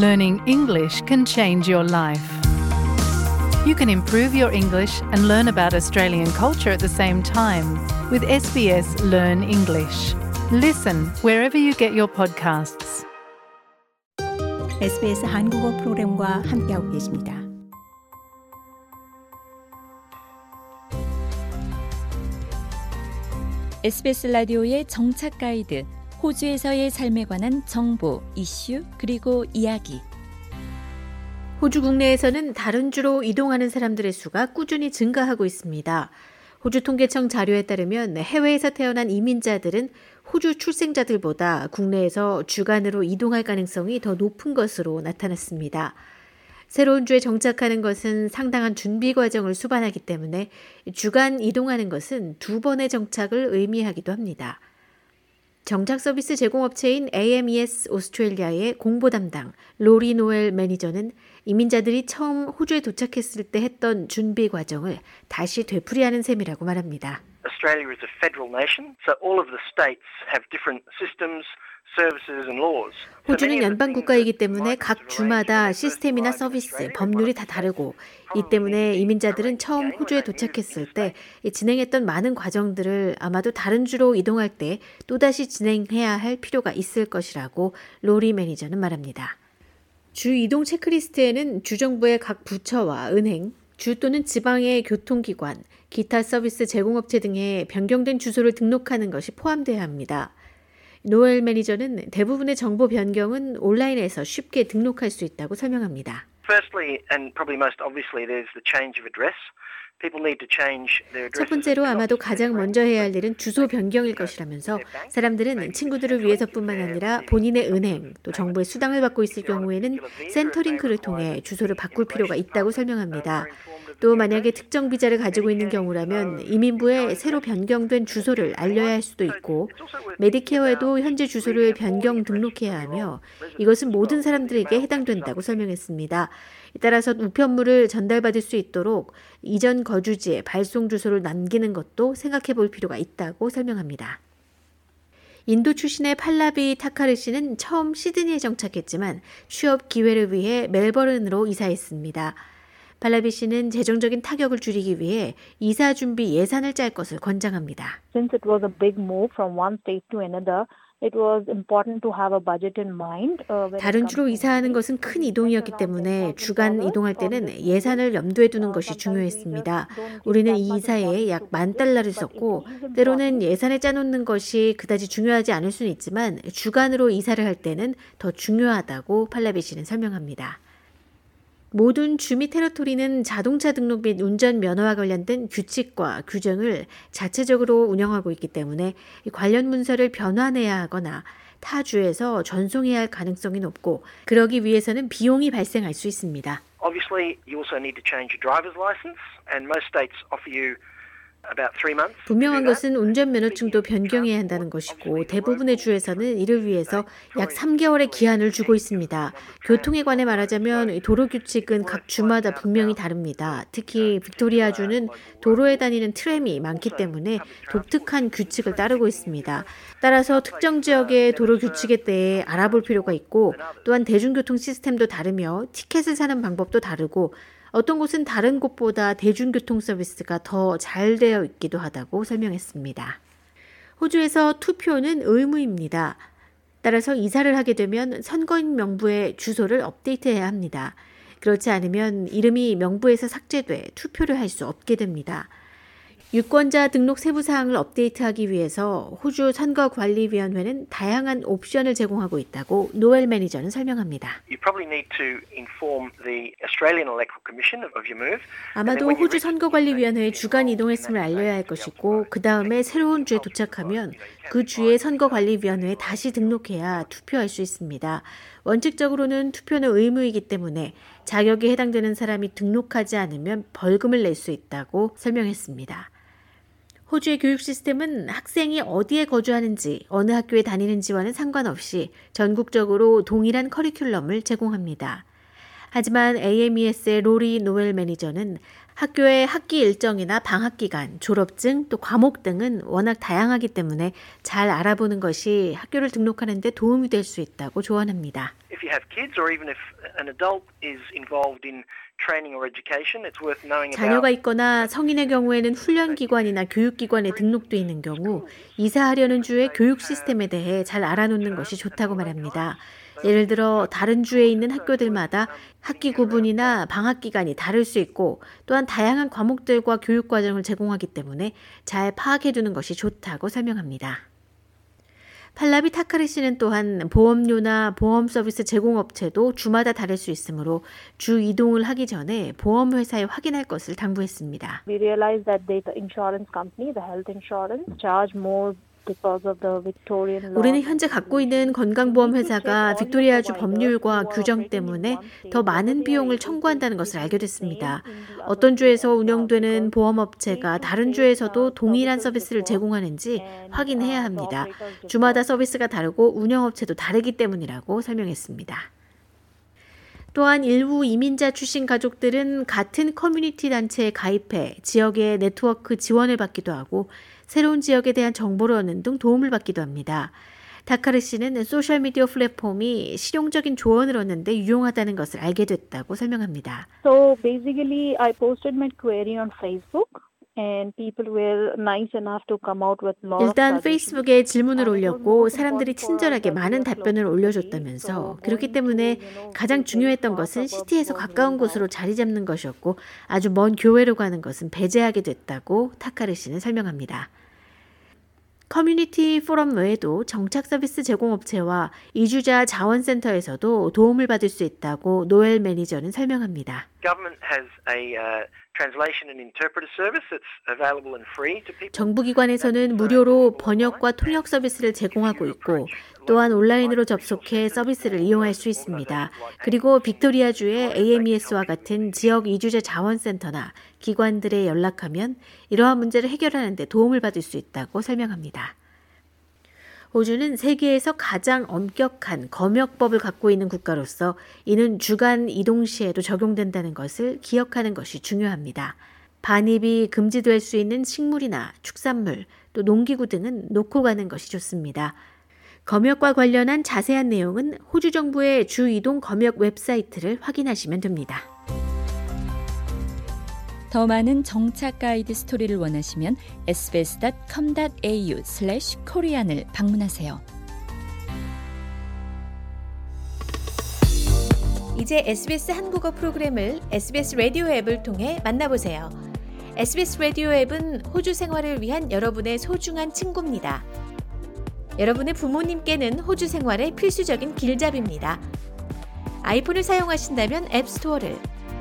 Learning English can change your life. You can improve your English and learn about Australian culture at the same time with SBS Learn English. Listen wherever you get your podcasts. SBS 한국어 프로그램과 함께하고 계십니다. SBS 라디오의 정착 가이드, 호주에서의 삶에 관한 정보, 이슈, 그리고 이야기. 호주 국내에서는 다른 주로 이동하는 사람들의 수가 꾸준히 증가하고 있습니다. 호주 통계청 자료에 따르면 해외에서 태어난 이민자들은 호주 출생자들보다 국내에서 주간으로 이동할 가능성이 더 높은 것으로 나타났습니다. 새로운 주에 정착하는 것은 상당한 준비 과정을 수반하기 때문에 주간 이동하는 것은 두 번의 정착을 의미하기도 합니다. 정착 서비스 제공업체인 AMES 오스트레일리아의 공보 담당 로리 노엘 매니저는 이민자들이 처음 호주에 도착했을 때 했던 준비 과정을 다시 되풀이하는 셈이라고 말합니다. Australia is a federal nation, so all of the states have different systems. 호주는 연방 국가이기 때문에 각 주마다 시스템이나 서비스, 법률이 다 다르고 이 때문에 이민자들은 처음 호주에 도착했을 때 진행했던 많은 과정들을 아마도 다른 주로 이동할 때 또다시 진행해야 할 필요가 있을 것이라고 로리 매니저는 말합니다. 주 이동 체크리스트에는 주정부의 각 부처와 은행, 주 또는 지방의 교통기관, 기타 서비스 제공업체 등의 변경된 주소를 등록하는 것이 포함되어야 합니다. 노엘 매니저는 대부분의 정보 변경은 온라인에서 쉽게 등록할 수 있다고 설명합니다. Firstly, and probably most obviously, there's the change of address. People need to change their 첫. 번째로 아마도 가장 먼저 해야 할 일은 주소 변경일 것이라면서 사람들은 친구들을 위해서뿐만 아니라 본인의 은행 또 정부의 수당을 받고 있을 경우에는 센터링크를 통해 주소를 바꿀 필요가 있다고 설명합니다. 또 만약에 특정 비자를 가지고 있는 경우라면 이민부에 새로 변경된 주소를 알려야 할 수도 있고 메디케어에도 현재 주소를 변경 등록해야 하며 이것은 모든 사람들에게 해당된다고 설명했습니다. 따라서 우편물을 전달받을 수 있도록 이전 거주지에 발송 주소를 남기는 것도 생각해 볼 필요가 있다고 설명합니다. 인도 출신의 팔라비 타카르 씨는 처음 시드니에 정착했지만 취업 기회를 위해 멜버른으로 이사했습니다. 팔라비 씨는 재정적인 타격을 줄이기 위해 이사 준비 예산을 짤 것을 권장합니다. since it was a big move from one state to another, it was important to have a budget in mind. Uh, 다른 주로 이사하는. 것은 큰 이동이었기 때문에 주간 이동할 때는 예산을 염두에 두는 것이 중요했습니다. 우리는 이 이사에 약 만 달러를 썼고 때로는 예산을 짜놓는 것이 그다지 중요하지 않을 수는 있지만 주간으로 이사를 할 때는 더 중요하다고 팔라비 씨는 설명합니다. 모든 주미 테러토리는 자동차 등록 및 운전 면허와 관련된 규칙과 규정을 자체적으로 운영하고 있기 때문에 이 관련 문서를 변환해야 하거나 타 주에서 전송해야 할 가능성이 높고 그러기 위해서는 비용이 발생할 수 있습니다. Obviously, you also need to change your driver's license, and most states offer you 분명한. 것은 운전면허증도 변경해야 한다는 것이고 대부분의 주에서는 이를 위해서 약 3개월의 기한을 주고 있습니다. 교통에 관해 말하자면 도로 규칙은 각 주마다 분명히 다릅니다. 특히 빅토리아주는 도로에 다니는 트램이 많기 때문에 독특한 규칙을 따르고 있습니다. 따라서 특정 지역의 도로 규칙에 대해 알아볼 필요가 있고 또한 대중교통 시스템도 다르며 티켓을 사는 방법도 다르고 어떤 곳은 다른 곳보다 대중교통 서비스가 더 잘 되어 있기도 하다고 설명했습니다. 호주에서 투표는 의무입니다. 따라서 이사를 하게 되면 선거인 명부의 주소를 업데이트해야 합니다. 그렇지 않으면 이름이 명부에서 삭제돼 투표를 할 수 없게 됩니다. 유권자 등록 세부 사항을 업데이트하기 위해서 호주 선거관리위원회는 다양한 옵션을 제공하고 있다고 노엘 매니저는 설명합니다. 아마도 호주 선거관리위원회에 주간 이동했음을 알려야 할 것이고 그 다음에 새로운 주에 도착하면 그 주의 선거관리위원회에 다시 등록해야 투표할 수 있습니다. 원칙적으로는 투표는 의무이기 때문에 자격에 해당되는 사람이 등록하지 않으면 벌금을 낼 수 있다고 설명했습니다. 호주의 교육 시스템은 학생이 어디에 거주하는지, 어느 학교에 다니는지와는 상관없이 전국적으로 동일한 커리큘럼을 제공합니다. 하지만 AMES의 로리 노엘 매니저는 학교의 학기 일정이나 방학 기간, 졸업증, 또 과목 등은 워낙 다양하기 때문에 잘 알아보는 것이 학교를 등록하는 데 도움이 될 수 있다고 조언합니다. If you have kids or even if an adult is involved in training or education, it's worth knowing 자녀가 about 있거나 성인의 경우에는 훈련기관이나 교육기관에 등록돼 있는 경우 이사하려는 주의 교육 시스템에 대해 잘 알아놓는 것이 좋다고 말합니다. 예를 들어 다른 주에 있는 학교들마다 학기 구분이나 방학 기간이 다를 수 있고 또한 다양한 과목들과 교육 과정을 제공하기 때문에 잘 파악해 두는 것이 좋다고 설명합니다. 팔라비 타카리 씨는 또한 보험료나 보험 서비스 제공 업체도 주마다 다를 수 있으므로 주 이동을 하기 전에 보험 회사에 확인할 것을 당부했습니다. We realized that the insurance company, the health insurance, charge more because of the Victorian law. 우리는 현재 갖고 있는 건강보험 회사가 빅토리아주 법률과 규정 때문에 더 많은 비용을 청구한다는 것을 알게 됐습니다. 어떤 주에서 운영되는 보험업체가 다른 주에서도 동일한 서비스를 제공하는지 확인해야 합니다. 주마다 서비스가 다르고 운영업체도 다르기 때문이라고 설명했습니다. 또한 일부 이민자 출신 가족들은 같은 커뮤니티 단체에 가입해 지역의 네트워크 지원을 받기도 하고 새로운 지역에 대한 정보를 얻는 등 도움을 받기도 합니다. 다카르 씨는 소셜미디어 플랫폼이 실용적인 조언을 얻는데 유용하다는 것을 알게 됐다고 설명합니다. So basically, I posted my query on Facebook. And people were nice enough to come out with lot of 일단. 페이스북에 질문을 올렸고 사람들이 친절하게 많은 답변을 올려줬다면서 그렇기 때문에 가장 중요했던 것은 시티에서 가까운 곳으로 자리 잡는 것이었고 아주 먼 교회로 가는 것은 배제하게 됐다고 타카르 씨는 설명합니다. 커뮤니티 포럼 외에도 정착 서비스 제공업체와 이주자 자원센터에서도 도움을 받을 수 있다고 노엘 매니저는 설명합니다. 정부기관에서는 무료로 번역과 통역 서비스를 제공하고 있고 또한 온라인으로 접속해 서비스를 이용할 수 있습니다. 그리고 빅토리아주의 AMES와 같은 지역 이주자 자원센터나 기관들에 연락하면 이러한 문제를 해결하는 데 도움을 받을 수 있다고 설명합니다. 호주는 세계에서 가장 엄격한 검역법을 갖고 있는 국가로서 이는 주간 이동 시에도 적용된다는 것을 기억하는 것이 중요합니다. 반입이 금지될 수 있는 식물이나 축산물, 또 농기구 등은 놓고 가는 것이 좋습니다. 검역과 관련한 자세한 내용은 호주 정부의 주 이동 검역 웹사이트를 확인하시면 됩니다. 더 많은 정착 가이드 스토리를 원하시면 sbs.com.au/korean을 방문하세요. 이제 SBS 한국어 프로그램을 SBS 라디오 앱을 통해 만나보세요. SBS 라디오 앱은 호주 생활을 위한 여러분의 소중한 친구입니다. 여러분의 부모님께는 호주 생활의 필수적인 길잡이입니다. 아이폰을 사용하신다면 앱스토어를,